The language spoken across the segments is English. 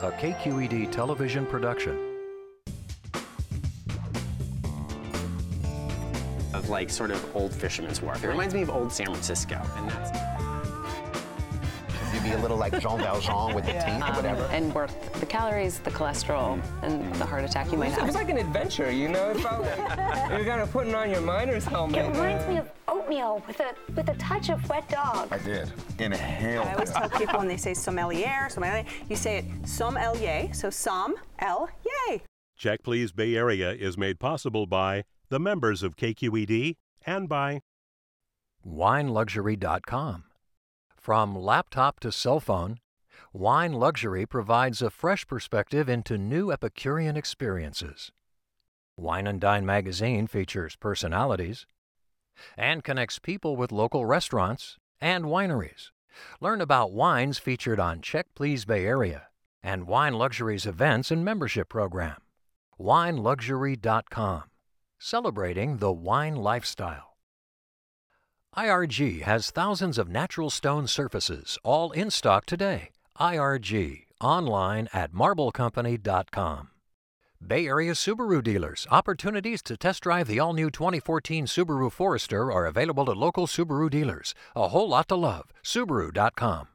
a KQED television production. Of like sort of old Fisherman's Wharf. It reminds me of old San Francisco, and that's. You'd be a little like Jean Valjean with the teeth or whatever. Um, and worth the calories, the cholesterol, and the heart attack you might have. It was like an adventure, you know? It felt like you're kind of putting on your miner's helmet. It reminds me of oatmeal with a with a touch of wet dog. I did. Inhale. I always tell people when they say sommelier, sommelier, you say it sommelier, so som, el, yay. Check Please Bay Area is made possible by the members of KQED and by WineLuxury.com. From laptop to cell phone, Wine Luxury provides a fresh perspective into new Epicurean experiences. Wine and Dine magazine features personalities and connects people with local restaurants and wineries. Learn about wines featured on Check Please Bay Area and Wine Luxury's events and membership program. WineLuxury.com, celebrating the wine lifestyle. IRG has thousands of natural stone surfaces, all in stock today. IRG, online at marblecompany.com. Bay Area Subaru dealers, opportunities to test drive the all new 2014 Subaru Forester are available at local Subaru dealers. A whole lot to love. Subaru.com.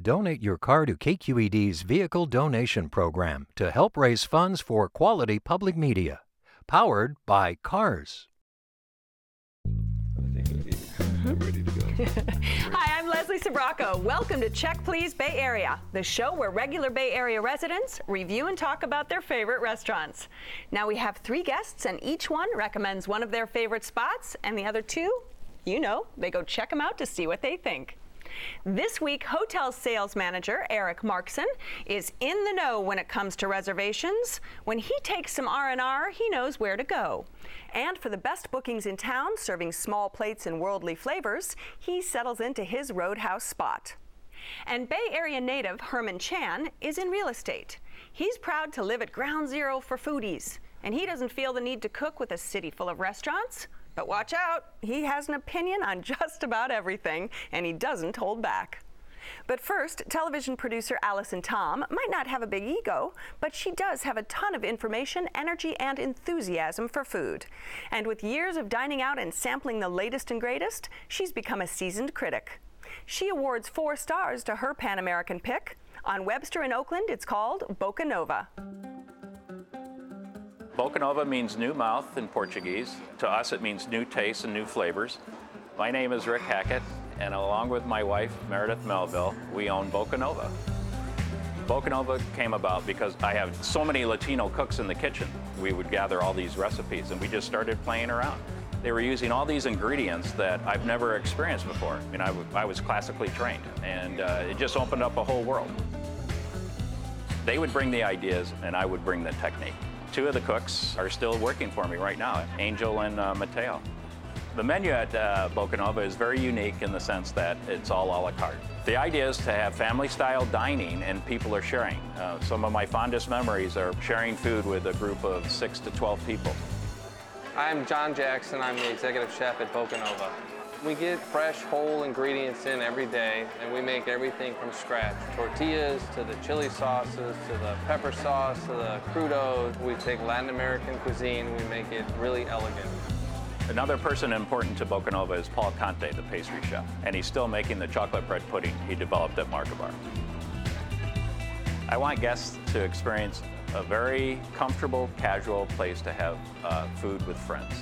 Donate your car to KQED's Vehicle Donation Program to help raise funds for quality public media. Powered by Cars. Hi, I'm Leslie Sbrocco. Welcome to Check Please Bay Area, the show where regular Bay Area residents review and talk about their favorite restaurants. Now we have three guests, and each one recommends one of their favorite spots, and the other two, you know, they go check them out to see what they think. This week, hotel sales manager Eric Markson is in the know when it comes to reservations. When he takes some R&R, he knows where to go. And for the best bookings in town, serving small plates and worldly flavors, he settles into his roadhouse spot. And Bay Area native Herman Chan is in real estate. He's proud to live at ground zero for foodies, and he doesn't feel the need to cook with a city full of restaurants. But watch out, he has an opinion on just about everything, and he doesn't hold back. But first, television producer Allison Tom might not have a big ego, but she does have a ton of information, energy, and enthusiasm for food. And with years of dining out and sampling the latest and greatest, she's become a seasoned critic. She awards four stars to her Pan American pick. On Webster in Oakland, it's called Bocanova. Bocanova means new mouth in Portuguese. To us, it means new tastes and new flavors. My name is Rick Hackett, and along with my wife, Meredith Melville, we own Bocanova. Boca Nova came about because I have so many Latino cooks in the kitchen. We would gather all these recipes, and we just started playing around. They were using all these ingredients that I've never experienced before. I mean, I was classically trained, and uh, it just opened up a whole world. They would bring the ideas, and I would bring the technique. Two of the cooks are still working for me right now, Angel and uh, Mateo. The menu at uh, Bocanova is very unique in the sense that it's all a la carte. The idea is to have family-style dining and people are sharing. Uh, some of my fondest memories are sharing food with a group of six to 12 people. I'm John Jackson. I'm the executive chef at Bocanova. We get fresh, whole ingredients in every day, and we make everything from scratch. Tortillas to the chili sauces to the pepper sauce to the crudo. We take Latin American cuisine, we make it really elegant. Another person important to Bocanova is Paul Conte, the pastry chef, and he's still making the chocolate bread pudding he developed at Markabar. I want guests to experience a very comfortable, casual place to have uh, food with friends.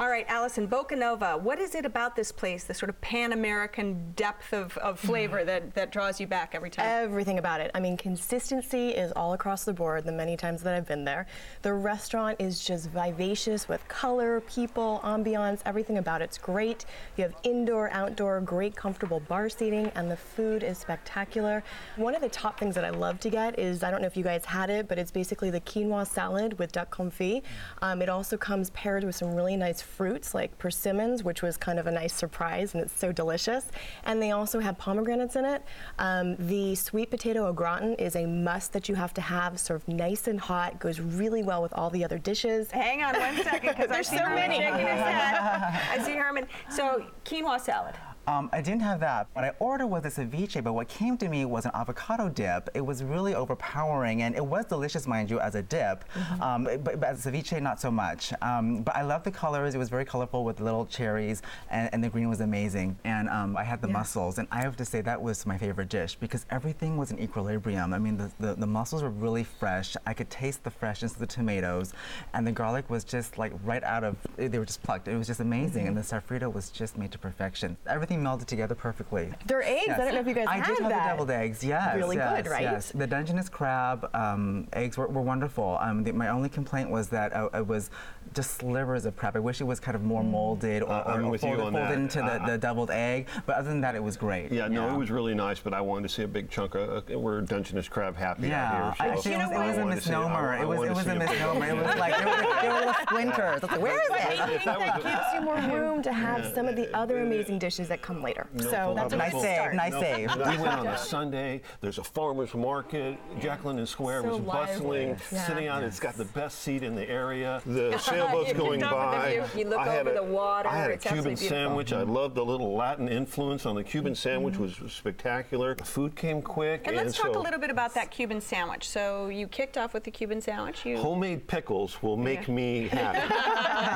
All right, Allison, Bocanova, what is it about this place, the sort of Pan American depth of, of flavor that, that draws you back every time? Everything about it. I mean, consistency is all across the board the many times that I've been there. The restaurant is just vivacious with color, people, ambiance, everything about it's great. You have indoor, outdoor, great, comfortable bar seating, and the food is spectacular. One of the top things that I love to get is I don't know if you guys had it, but it's basically the quinoa salad with duck confit. Um, it also comes paired with some really nice fruits like persimmons, which was kind of a nice surprise, and it's so delicious. And they also have pomegranates in it. Um, the sweet potato au gratin is a must that you have to have, served nice and hot, goes really well with all the other dishes. Hang on one second, because I There's see so Herman many. shaking his head. I see Herman. So, quinoa salad. Um, I didn't have that. What I ordered was a ceviche, but what came to me was an avocado dip. It was really overpowering, and it was delicious, mind you, as a dip. Mhm. Um, but, but as a ceviche, not so much. Um, but I love the colors. It was very colorful with little cherries, and, and the green was amazing. And um, I had the Yeah. mussels, and I have to say that was my favorite dish because everything was in equilibrium. I mean, the, the, the mussels were really fresh. I could taste the freshness of the tomatoes, and the garlic was just like right out of, they were just plucked. It was just amazing, Mhm. and the sofrito was just made to perfection. Everything melded together perfectly. They're eggs. I don't know if you guys I had did have that. the deviled eggs, yes. Really yes, good, right? Yes. The Dungeness crab um, eggs were, were wonderful. Um, the, my only complaint was that uh, it was just slivers of crab. I wish it was kind of more molded or, Uh, I'm or folded, folded into the, I- the deviled egg. But other than that, it was great. Yeah, no, it was really nice, but I wanted to see a big chunk of. Uh, we're Dungeness crab happy Yeah, out here. actually, it was, it I was a wanted to I- misnomer. I it was, it was a misnomer. It was like there were, there were little splinters. Like, where is it? I it? think that gives you more room to have some of the other amazing dishes that come later. No so that's a problem. nice save. Nice save. We went on a Sunday. There's a farmer's market. Jack London Square was bustling, sitting out. It's got the best seat in the area. The sailboat's going kicked off with the by. You look I had over a- the water. I had a Cuban sandwich. I loved the little Latin influence on the Cuban sandwich. was spectacular. The food came quick. And let's so talk a little bit about that Cuban sandwich. So you kicked off with the Cuban sandwich. You Homemade pickles will make Yeah. me happy.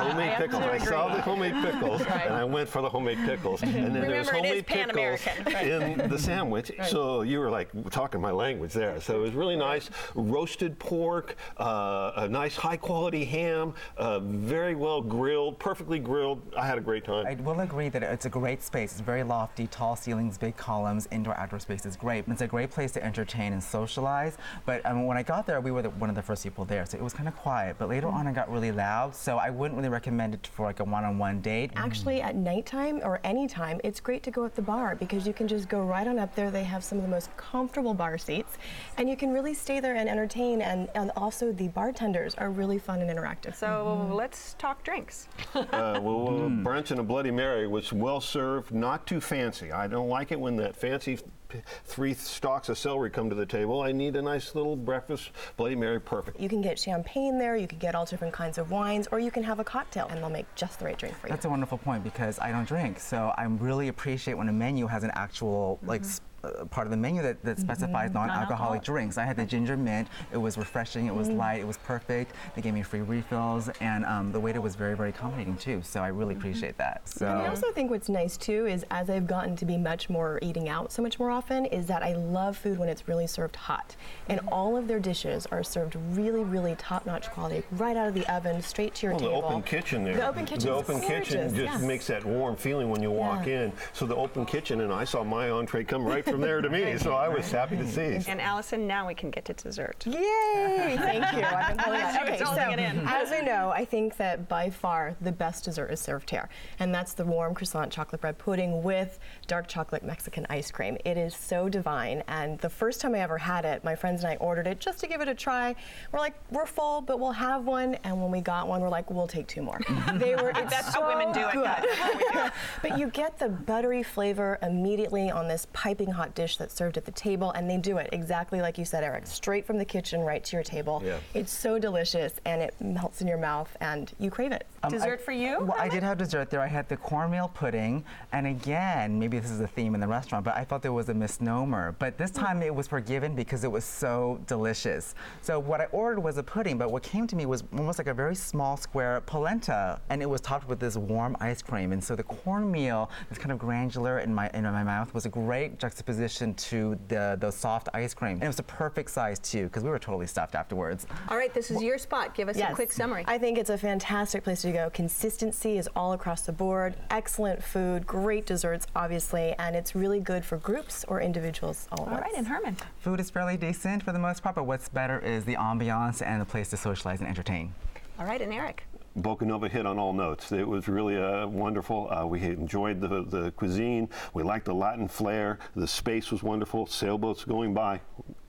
homemade pickles. I saw the homemade pickles, Right. and I went for the homemade pickles. And then there's Remember, it is homemade pickles right. in the sandwich. Right. So you were like talking my language there. So it was really nice. Roasted pork, uh, a nice high quality ham, uh, very well grilled, perfectly grilled. I had a great time. I will agree that it's a great space. It's very lofty, tall ceilings, big columns, indoor outdoor space is great. It's a great place to entertain and socialize. But um, when I got there, we were the, one of the first people there, so it was kind of quiet. But later on, it got really loud, so I wouldn't really recommend it for like a one-on-one date. Actually, at nighttime or anytime, it's great to go at the bar because you can just go right on up there. They have some of the most comfortable bar seats, and you can really stay there and entertain. And, and also, the bartenders are really fun and interactive. So let's talk drinks. uh, well, well, Hmm. brunch and a Bloody Mary was well served, not too fancy. I don't like it when that fancy p- three stalks of celery come to the table. I need a nice little breakfast Bloody Mary, perfect. You can get champagne there, you can get all different kinds of wines, or you can have a cocktail and they'll make just the right drink for you. That's a wonderful point because I don't drink, so I really appreciate when a menu has an actual like. Mm-hmm. s- Uh, part of the menu that, that specifies Mhm. non-alcoholic Non-alcoholic. drinks. I had the ginger mint. It was refreshing. It was Mm-hmm. Mm. light. It was perfect. They gave me free refills, and um, the waiter was very, very accommodating too. So I really appreciate that. So. And I also think what's nice too is as I've gotten to be much more eating out so much more often is that I love food when it's really served hot. And all of their dishes are served really, really top-notch quality, right out of the oven, straight to your Well, the table. open kitchen there. The open kitchen. The open kitchen just makes that warm feeling when you walk Yeah. in. So the open kitchen, and I saw my entree come right from there to me. So I was happy to see. And Allison, now we can get to dessert. Yay! Thank you. I've been holding She Okay, so it in. as we know, I think that by far the best dessert is served here, and that's the warm croissant chocolate bread pudding with dark chocolate Mexican ice cream. It is so divine, and the first time I ever had it, my friends and I ordered it just to give it a try. We're like, we're full, but we'll have one, and when we got one, we're like, we'll take two more. they were. It's That's how women do it. good. That's how we do it. but you get the buttery flavor immediately on this piping hot dish that's served at the table, and they do it exactly like you said, Eric, straight from the kitchen right to your table. Yeah. It's so delicious, and it melts in your mouth, and you crave it. Um, Dessert I- for you, Well, I did have dessert there. I had the cornmeal pudding, and again, maybe this is a theme in the restaurant, but I thought there was a misnomer. But this time it was forgiven because it was so delicious. So what I ordered was a pudding, but what came to me was almost like a very small square polenta, and it was topped with this warm ice cream. And so the cornmeal, this kind of granular in my in my mouth, was a great juxtaposition to the the soft ice cream. And it was a perfect size too, because we were totally stuffed afterwards. All right, this is your spot. Give us a quick summary. I think it's a fantastic place to go. Consistency is all across the board. Excellent food, great desserts, obviously, and it's really good for groups or individuals all at All once. right, and Herman. Food is fairly decent for the most part, but what's better is the ambiance and the place to socialize and entertain. All right, and Eric. Bocanova hit on all notes. It was really uh, wonderful. Uh, we enjoyed the, the cuisine. We liked the Latin flair. The space was wonderful. Sailboats going by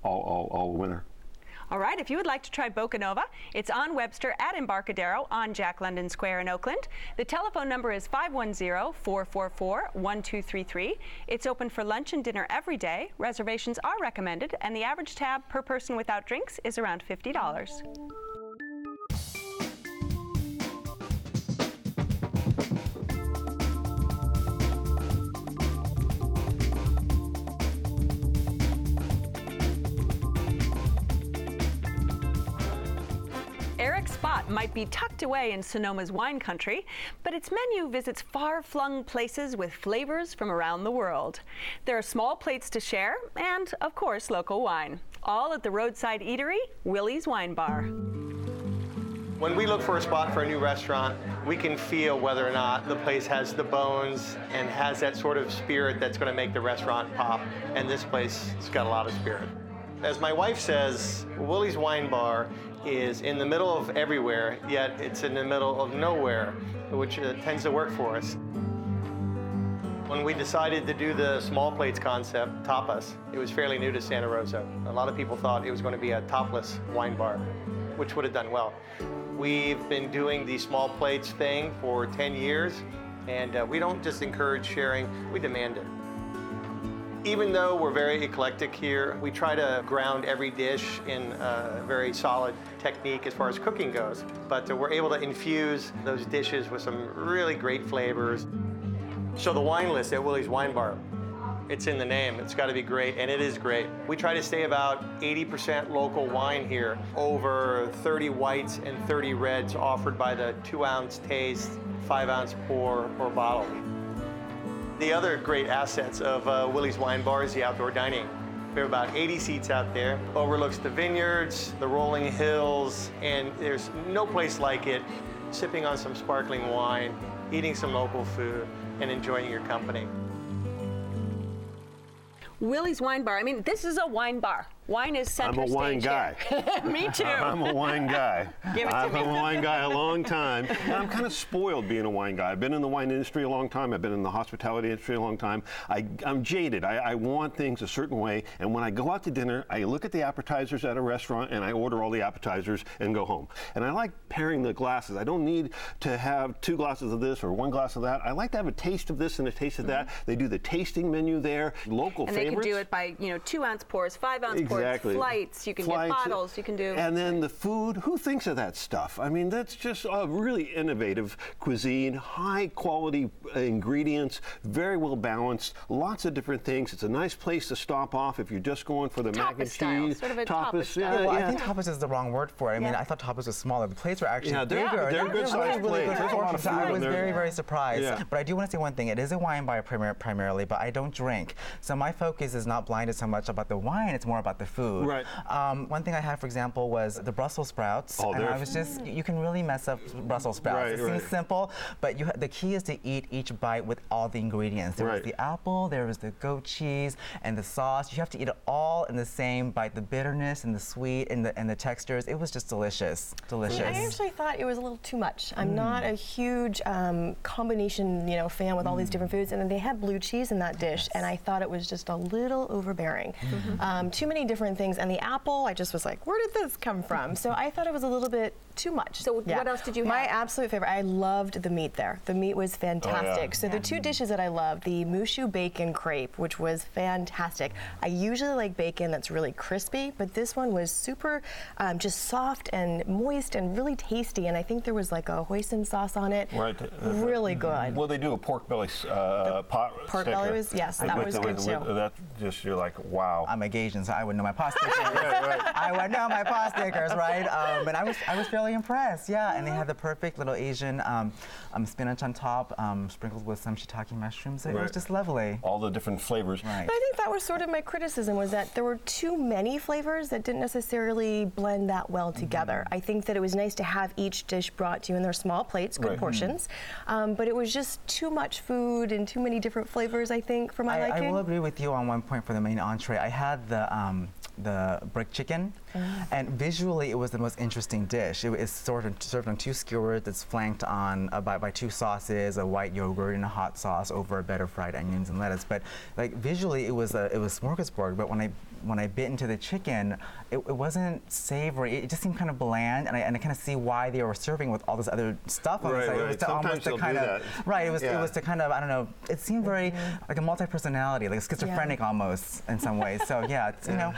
all, all, all winter. All right, if you would like to try Bocanova, it's on Webster at Embarcadero on Jack London Square in Oakland. The telephone number is 510-444-1233. It's open for lunch and dinner every day. Reservations are recommended, and the average tab per person without drinks is around $50. Spot might be tucked away in Sonoma's wine country, but its menu visits far flung places with flavors from around the world. There are small plates to share and, of course, local wine. All at the roadside eatery, Willi's Wine Bar. When we look for a spot for a new restaurant, we can feel whether or not the place has the bones and has that sort of spirit that's going to make the restaurant pop. And this place has got a lot of spirit. As my wife says, Willi's Wine Bar is in the middle of everywhere, yet it's in the middle of nowhere, which uh, tends to work for us. When we decided to do the small plates concept, tapas, it was fairly new to Santa Rosa. A lot of people thought it was going to be a topless wine bar, which would have done well. We've been doing the small plates thing for 10 years, and uh, we don't just encourage sharing, we demand it. Even though we're very eclectic here, we try to ground every dish in a very solid technique as far as cooking goes. But we're able to infuse those dishes with some really great flavors. So the wine list at Willi's Wine Bar, it's in the name. It's got to be great, and it is great. We try to stay about 80% local wine here, over 30 whites and 30 reds offered by the two ounce taste, five ounce pour, or bottle. The other great assets of uh, Willi's Wine Bar is the outdoor dining. We have about 80 seats out there, overlooks the vineyards, the rolling hills, and there's no place like it. Sipping on some sparkling wine, eating some local food, and enjoying your company. Willi's Wine Bar. I mean, this is a wine bar. Wine is center I'm a wine guy. Me too. I'm a wine guy. Give it to I've me. been a wine guy a long time. And I'm kind of spoiled being a wine guy. I've been in the wine industry a long time. I've been in the hospitality industry a long time. I, I'm jaded. I, I want things a certain way. And when I go out to dinner, I look at the appetizers at a restaurant and I order all the appetizers and go home. And I like pairing the glasses. I don't need to have two glasses of this or one glass of that. I like to have a taste of this and a taste of that. They do the tasting menu there, local Mm-hmm. and they favorites. can do it by, you know, two ounce pours, five ounce Exactly. Pours, flights. You can Flights, get bottles. You can do. And then the food, who thinks of that stuff? I mean, that's just a really innovative cuisine, high quality uh, ingredients, very well balanced, lots of different things. It's a nice place to stop off if you're just going for the mac and Tapas style, cheese. sort of a tapas, tapas yeah. Well, yeah. I think tapas is the wrong word for it. I mean, Yeah. I thought tapas was smaller. The plates were actually Yeah, they're- bigger. they're That good was sized really, really plates. good There's a lot of portions. I was there. very, very surprised. Yeah. But I do want to say one thing. It is a wine bar primarily, but I don't drink. So my focus is not blinded so much about the wine, it's more about the food. Right. Um, one thing I had, for example, was the Brussels sprouts. Oh, and they're- I was just, you can really mess up Brussels sprouts. Right, it seems right. simple, but you, ha- the key is to eat each bite with all the ingredients. There was the apple, there was the goat cheese, and the sauce. You have to eat it all in the same bite. The bitterness and the sweet and the, and the textures. It was just delicious. Delicious. I actually thought it was a little too much. I'm Mm. not a huge um, combination, you know, fan with all Mm. these different foods, and then they had blue cheese in that dish, and I thought it was just a little overbearing. Mm-hmm. Um, too many different things, and the apple, I just was like, where did this come from? So I thought it was a little bit too much. So what else did you have? My have? absolute favorite. I loved the meat there. The meat was fantastic. So the two dishes that I loved, the mushu bacon crepe, which was fantastic. I usually like bacon that's really crispy, but this one was super, um, just soft and moist and really tasty. And I think there was like a hoisin sauce on it. Right. Really good. Well, they do a pork belly uh, pot. pork sticker. belly was- yes, that with was the- good with- too. with- That just you're like, wow. I'm a Gausian, so I would know my pot stickers. I would know my pot stickers, right? Um, and I was I was fairly impressed, yeah. And they had the perfect little Asian um, um, spinach on top, um, sprinkled with some shiitake mushrooms. It was just lovely. All the different flavors. Right. But I think that was sort of my criticism was that there were too many flavors that didn't necessarily blend that well Mm-hmm. together. I think that it was nice to have each dish brought to you in their small plates, good Right. portions, um, but it was just too much food and too many different flavors. I think for my I, I will agree with you on one point for the main entree. I had the um, the brick chicken, and visually it was the most interesting dish. It is sort of served on two skewers. that's flanked on uh, by, by two sauces, a white yogurt and a hot sauce over a bed of fried onions and lettuce. But like visually, it was a it was smorgasbord. But when I when I bit into the chicken, it, it wasn't savory. It just seemed kind of bland, and I, and I kind of see why they were serving with all this other stuff on Right, the side. It was to Sometimes almost to they'll kind of that. right. It was Yeah. it was to kind of I don't know. It seemed very like a multi-personality, like schizophrenic almost in some ways. So yeah, it's, you know.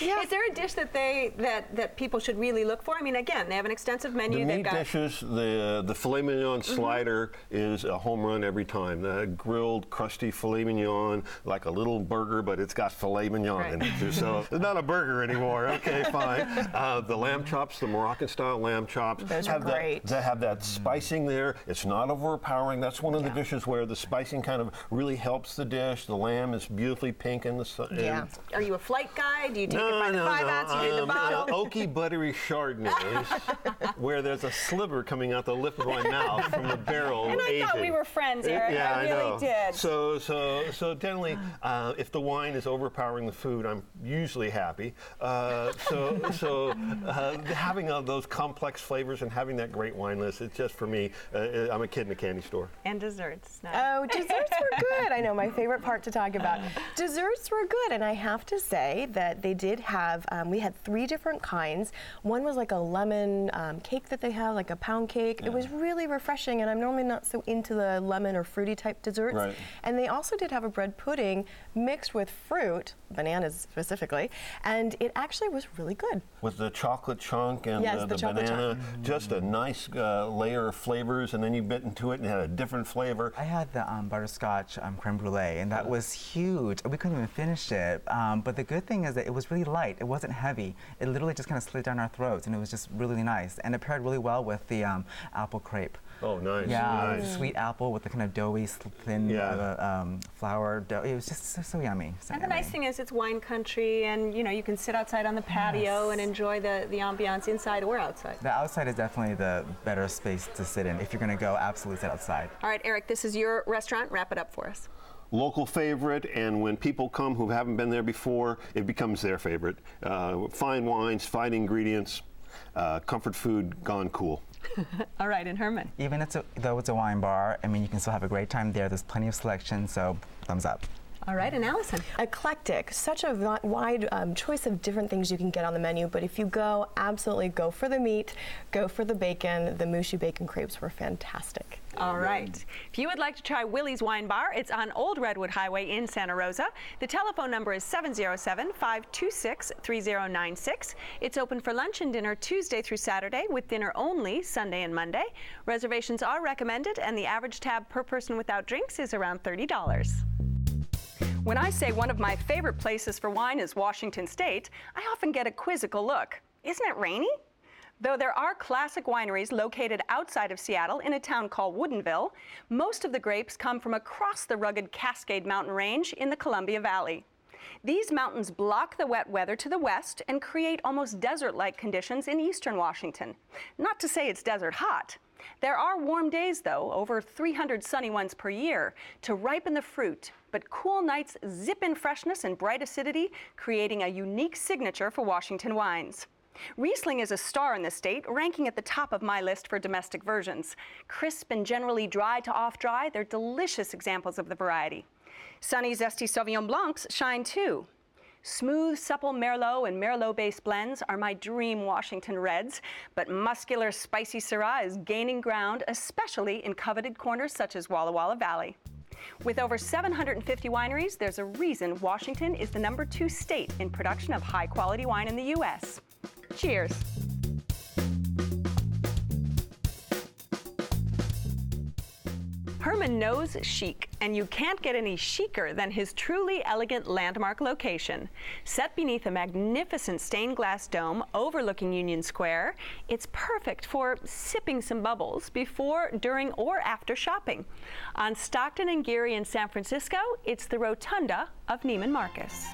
Yeah. Is there a dish that they say that, that people should really look for? I mean, again, they have an extensive menu. The They've meat got dishes, the the filet mignon Mhm. slider is a home run every time. The grilled, crusty filet mignon, like a little burger, but it's got filet mignon in it. So it's not a burger anymore. Okay, fine. Uh, the lamb chops, the Moroccan style lamb chops, Those are have that- great. They have that spicing there. It's not overpowering. That's one of the dishes where the spicing kind of really helps the dish. The lamb is beautifully pink in the sun. yeah. Are you a flight guy? Do you take it No, by the no, five no. ounce? You do the Um, bottle? uh, oaky, buttery Chardonnays, where there's a sliver coming out the lip of my mouth from the barrel. And I thought we were friends, Eric. Yeah, I I, really know. did. So, so, so generally, uh, if the wine is overpowering the food, I'm usually happy. Uh, so, so uh, having uh, those complex flavors and having that great wine list, it's just for me. Uh, I'm a kid in a candy store. And desserts. Nice. Oh, desserts were good. I know my favorite part to talk about. Desserts were good, and I have to say that they did have. Um, we had three different kinds. One was like a lemon um, cake that they have, like a pound cake. It was really refreshing, and I'm normally not so into the lemon or fruity type desserts. Right. And they also did have a bread pudding mixed with fruit, bananas specifically, and it actually was really good. With the chocolate chunk and Yes, the, the the chocolate banana, chunk. just a nice uh, layer of flavors, and then you bit into it and it had a different flavor. I had the um, butterscotch um, creme brulee, and that was huge. We couldn't even finish it. Um, but the good thing is that it was really light. It wasn't heavy. It literally just kind of slid down our throats, and it was just really nice. And it paired really well with the um, apple crepe. Oh, nice. Yeah, nice. sweet apple with the kind of doughy, thin Yeah. uh, um, flour dough. It was just so, so yummy. So And the yummy. nice thing is it's wine country and you know you can sit outside on the patio and enjoy the, the ambiance inside or outside. The outside is definitely the better space to sit in if you're going to go absolutely sit outside. All right, Eric, this is your restaurant. Wrap it up for us. Local favorite, and when people come who haven't been there before, it becomes their favorite. Uh, fine wines, fine ingredients, uh, comfort food gone cool. All right, and Herman. Even it's a, though it's a wine bar, I mean, you can still have a great time there. There's plenty of selection, so thumbs up. All right, and Allison. Eclectic, such a wide um, choice of different things you can get on the menu. But if you go, absolutely go for the meat, go for the bacon. The Mushu bacon crepes were fantastic. All right. If you would like to try Willi's Wine Bar, it's on Old Redwood Highway in Santa Rosa. The telephone number is 707 526 3096. It's open for lunch and dinner Tuesday through Saturday, with dinner only Sunday and Monday. Reservations are recommended, and the average tab per person without drinks is around $30. When I say one of my favorite places for wine is Washington State, I often get a quizzical look. Isn't it rainy? Though there are classic wineries located outside of Seattle in a town called Woodinville, most of the grapes come from across the rugged Cascade Mountain Range in the Columbia Valley. These mountains block the wet weather to the west and create almost desert like conditions in eastern Washington. Not to say it's desert hot. There are warm days, though, over 300 sunny ones per year, to ripen the fruit, but cool nights zip in freshness and bright acidity, creating a unique signature for Washington wines. Riesling is a star in the state, ranking at the top of my list for domestic versions. Crisp and generally dry to off dry, they're delicious examples of the variety. Sunny, zesty Sauvignon Blancs shine too. Smooth, supple Merlot and Merlot based blends are my dream Washington Reds, but muscular, spicy Syrah is gaining ground, especially in coveted corners such as Walla Walla Valley. With over 750 wineries, there's a reason Washington is the number two state in production of high quality wine in the U.S. Cheers. Herman knows chic, and you can't get any chicer than his truly elegant landmark location. Set beneath a magnificent stained glass dome overlooking Union Square, it's perfect for sipping some bubbles before, during, or after shopping. On Stockton and Geary in San Francisco, it's the Rotunda of Neiman Marcus.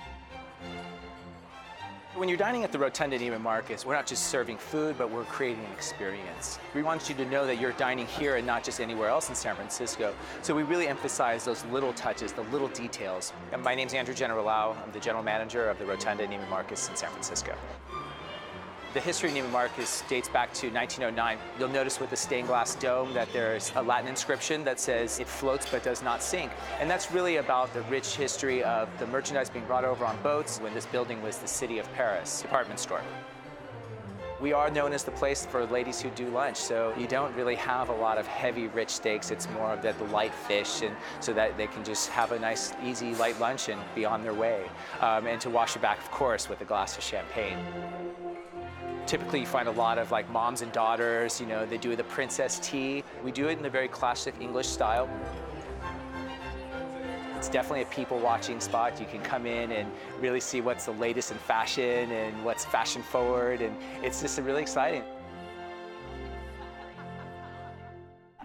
When you're dining at the Rotunda Neiman Marcus, we're not just serving food, but we're creating an experience. We want you to know that you're dining here and not just anywhere else in San Francisco. So we really emphasize those little touches, the little details. And my name's Andrew Generalao. I'm the general manager of the Rotunda Neiman Marcus in San Francisco. The history of Neiman Marcus dates back to 1909. You'll notice with the stained glass dome that there's a Latin inscription that says it floats but does not sink. And that's really about the rich history of the merchandise being brought over on boats when this building was the City of Paris department store. We are known as the place for ladies who do lunch, so you don't really have a lot of heavy, rich steaks. It's more of the light fish, and so that they can just have a nice, easy, light lunch and be on their way. Um, and to wash it back, of course, with a glass of champagne. Typically, you find a lot of like moms and daughters, you know, they do the princess tea. We do it in the very classic English style. It's definitely a people watching spot. You can come in and really see what's the latest in fashion and what's fashion forward, and it's just really exciting.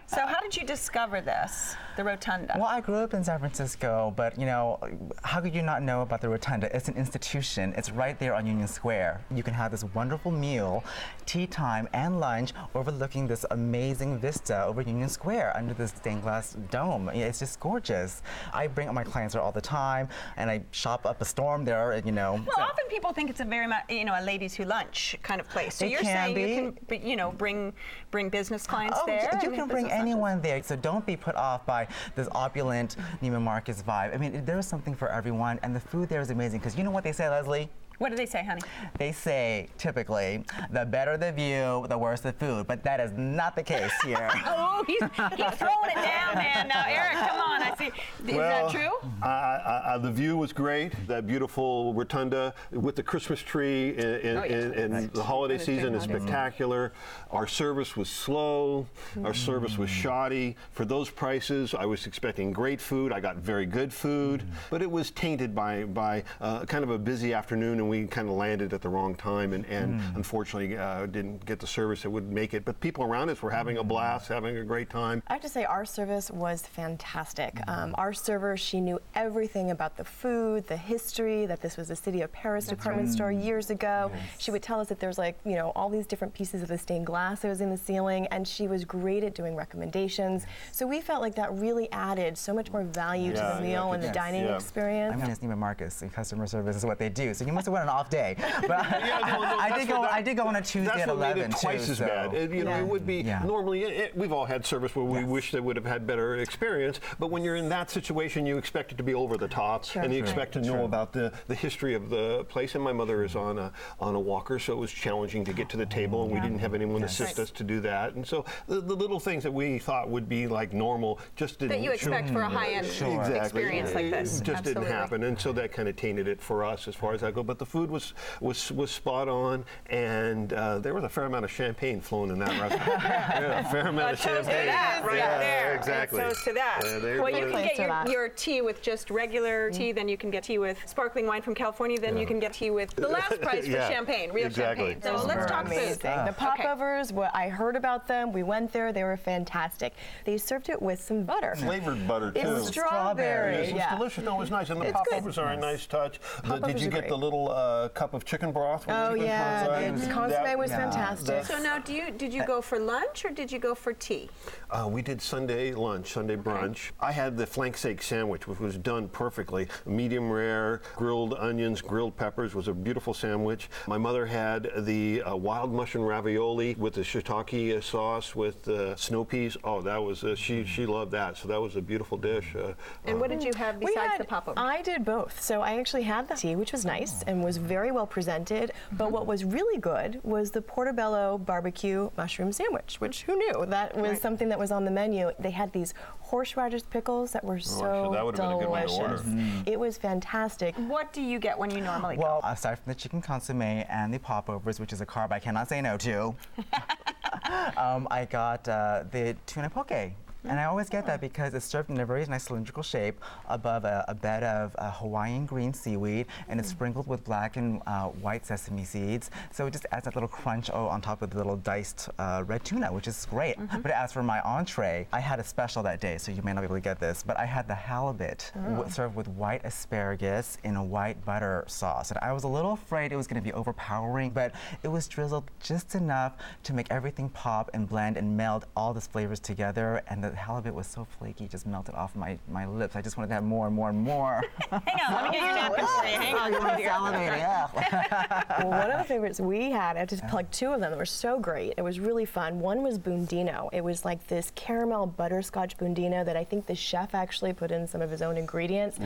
So, how did you discover this, the Rotunda? Well, I grew up in San Francisco, but you know, how could you not know about the Rotunda? It's an institution. It's right there on Union Square. You can have this wonderful meal, tea time, and lunch overlooking this amazing vista over Union Square under this stained glass dome. It's just gorgeous. I bring all my clients there all the time, and I shop up a storm there, and you know. Well, often people think it's a very much, you know, a ladies who lunch kind of place. So It you're saying you can, you know, bring bring business clients Oh, there. You can bring business lunches? anyone there, so don't be put off by this opulent Neiman Marcus vibe. I mean, there is something for everyone, and the food there is amazing. Because you know what they say, Leslie? What do they say, honey? They say typically, the better the view, the worse the food. But that is not the case here. oh, he's, he's throwing it down, man. Now, Eric, come on. I see. Is well, that true? I, I, I, the view was great. That beautiful rotunda with the Christmas tree in, in, Oh, yeah. in, in Right. the holiday And the season is holidays. spectacular. Our service was slow. Our service was shoddy. For those prices, I was expecting great food. I got very good food, but it was tainted by by uh, kind of a busy afternoon, and we kind of landed at the wrong time, and, and unfortunately uh, didn't get the service that would make it. But people around us were having a blast, having a great time. I have to say, our service was fantastic. Um, our server, she knew everything about the food, the history, that this was a City of Paris department right. store years ago. She would tell us that there's like, you know, all these different pieces of the stained glass that was in the ceiling, and she was great at doing recommendations. So we felt like that really added so much more value to Yeah, the yeah, meal and the yes, dining yeah. experience. I mean, it's Neiman Marcus, and customer service is what they do. So you must have went on an off day. But Yeah, no, no, I did go. that- I did go on a Tuesday That's at 11 made it twice too, as so- bad. It, you know, Yeah. it would be Yeah. normally. It, it- we've all had service where we wish they would have had better experience, but when you're in that situation, you expect it to be over the top, Sure. and you Right. expect to know about the, the history of the place. And my mother is on a on a walker, so it was challenging to get to the table, and we didn't have anyone Yes. assist Right. us to do that. And so the, the little things that we thought would be like normal just didn't. That you expect for a high-end Sure. exactly. experience like It this. just Absolutely. didn't happen, and so that kind of tainted it for us as far as I go. But the food was was was spot on, and uh, there was a fair amount of champagne flowing in that restaurant. yeah, a fair amount of Toast to champagne. that right yeah, there. Exactly. Toast to that. Yeah, they- well, you can get your, your tea with just regular mm. tea, then you can get tea with sparkling wine from California, then you can get tea with the last price for Yeah, champagne, real exactly. champagne. So Those let's talk amazing. food. The Okay. popovers, what I heard about them, we went there, they were fantastic. They served it with some butter. Flavored butter too. It's strawberry. Yes, it was yeah. delicious. No, it was nice, and the It's good. popovers are a nice touch. The- did you get great. the little uh, uh, cup of chicken broth? with Oh yeah, broth? the That- consomme was yeah. fantastic. So now, do you did you go for lunch or did you go for tea? Uh, we did Sunday lunch, Sunday brunch. I had the flank steak sandwich, which was done perfectly. Medium rare, grilled onions, grilled peppers was a beautiful sandwich. My mother had the uh, wild mushroom ravioli with the shiitake uh, sauce with uh, snow peas. Oh, that was uh, she she loved that. So that was a beautiful dish. Uh, And what did you have besides had- the popover? I did both. So I actually had the tea, which was nice and was very well presented. But what was really good was the portobello barbecue mushroom sandwich, which who knew? That was Right. something that was on the menu. They had these horseradish pickles that were so Oh, that would've been a good one to delicious. order. It was fantastic. what do you get when you normally go? Well, aside from the chicken consomme and the popovers, which is a carb I cannot say no to, um, I got uh, the tuna poke. And I always get that because it's served in a very nice cylindrical shape above a, a bed of uh, Hawaiian green seaweed, and it's sprinkled with black and uh, white sesame seeds. So it just adds that little crunch oh, on top of the little diced uh, red tuna, which is great. But as for my entree, I had a special that day, so you may not be able to get this, but I had the halibut w- served with white asparagus in a white butter sauce. And I was a little afraid it was going to be overpowering, but it was drizzled just enough to make everything pop and blend and meld all these flavors together. And the halibut was so flaky, just melted off my, my lips. I just wanted to have more and more and more. Hang on, let me get your napkin for you. Hang on, I'm dear. salivating, yeah. well, one of the favorites we had, I have to plug two of them that were so great. It was really fun. One was Bundino. It was like this caramel butterscotch Bundino that I think the chef actually put in some of his own ingredients.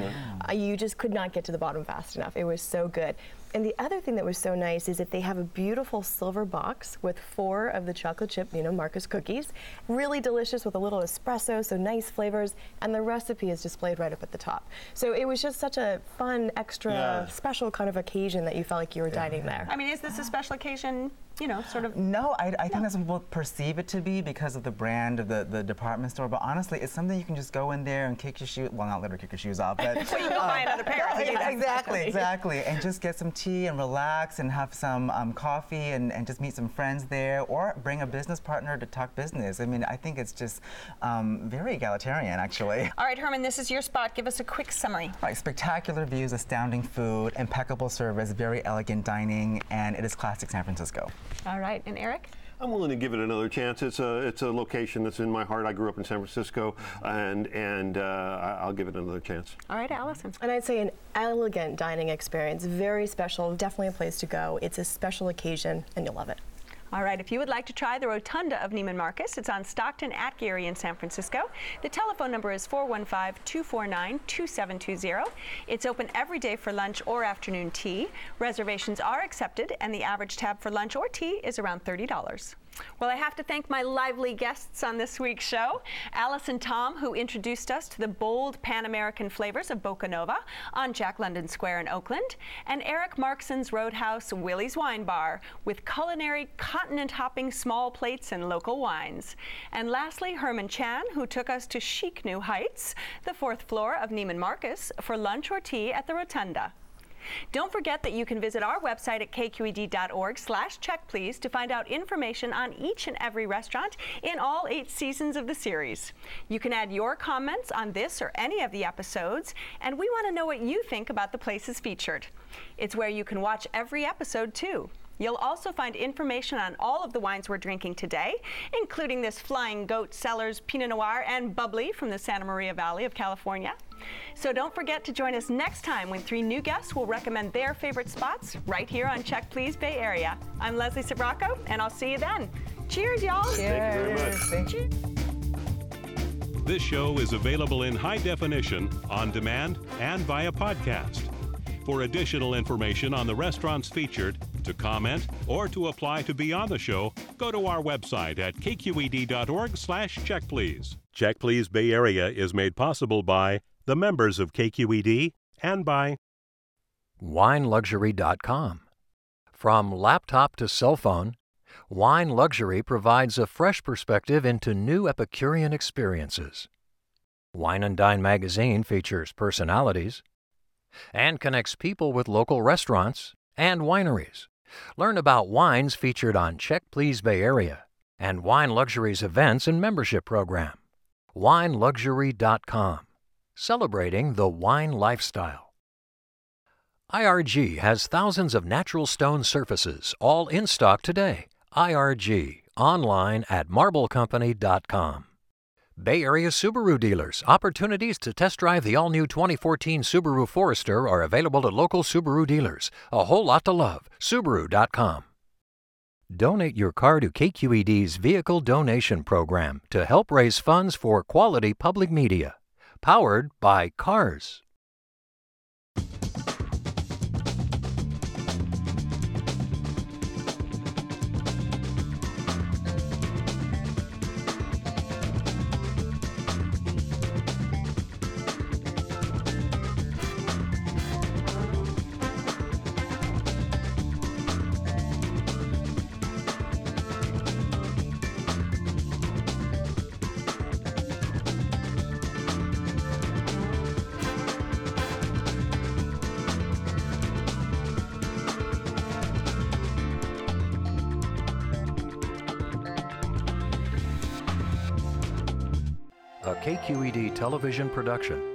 Uh, you just could not get to the bottom fast enough. It was so good. And the other thing that was so nice is that they have a beautiful silver box with four of the chocolate chip, you know, Marcus cookies. Really delicious with a little espresso, so nice flavors, and the recipe is displayed right up at the top. So it was just such a fun, extra, Yeah. special kind of occasion that you felt like you were dining there. I mean, is this a special occasion, you know, sort of? No, I, I think that's what people perceive it to be because of the brand of the, the department store. But honestly, it's something you can just go in there and kick your shoes. Well, not literally kick your shoes off, but Well, you can go buy another pair you need that exactly, exactly, and just get some tea and relax and have some um, coffee and, and just meet some friends there, or bring a business partner to talk business. I mean, I think it's just um, very egalitarian, actually. All right, Herman, this is your spot. Give us a quick summary. Right, spectacular views, astounding food, impeccable service, very elegant dining, and it is classic San Francisco. All right, and Eric? I'm willing to give it another chance. It's a it's a location that's in my heart. I grew up in San Francisco, and and uh, I- I'll give it another chance. All right, Allison. And I'd say an elegant dining experience, very special, definitely a place to go. It's a special occasion, and you'll love it. All right, if you would like to try the Rotunda of Neiman Marcus, it's on Stockton at Geary in San Francisco. The telephone number is 415-249-2720. It's open every day for lunch or afternoon tea. Reservations are accepted, and the average tab for lunch or tea is around $30. Well, I have to thank my lively guests on this week's show. Allison Tom, who introduced us to the bold Pan American flavors of Bocanova on Jack London Square in Oakland, and Eric Markson's Roadhouse Willi's Wine Bar with culinary continent hopping small plates and local wines. And lastly, Herman Chan, who took us to chic new heights, the fourth floor of Neiman Marcus, for lunch or tea at the Rotunda. Don't forget that you can visit our website at kqed.org slash check please to find out information on each and every restaurant in all eight seasons of the series. You can add your comments on this or any of the episodes, and we want to know what you think about the places featured. It's where you can watch every episode too. You'll also find information on all of the wines we're drinking today, including this Flying Goat Cellars Pinot Noir and Bubbly from the Santa Maria Valley of California. So don't forget to join us next time when three new guests will recommend their favorite spots right here on Check Please Bay Area. I'm Leslie Sbrocco, and I'll see you then. Cheers, y'all. Thank you very much. Thank you. This show is available in high definition, on demand, and via podcast. For additional information on the restaurants featured, to comment, or to apply to be on the show, go to our website at kqed.org slash checkplease. Check Please Bay Area is made possible by the members of KQED and by WineLuxury.com. From laptop to cell phone, Wine Luxury provides a fresh perspective into new Epicurean experiences. Wine and Dine magazine features personalities and connects people with local restaurants and wineries. Learn about wines featured on Check Please Bay Area and Wine Luxury's events and membership program. WineLuxury.com, celebrating the wine lifestyle. IRG has thousands of natural stone surfaces, all in stock today. IRG, online at marblecompany.com. Bay Area Subaru dealers, opportunities to test drive the all new 2014 Subaru Forester are available at local Subaru dealers. A whole lot to love. Subaru.com. Donate your car to KQED's Vehicle Donation Program to help raise funds for quality public media. Powered by Cars. Television production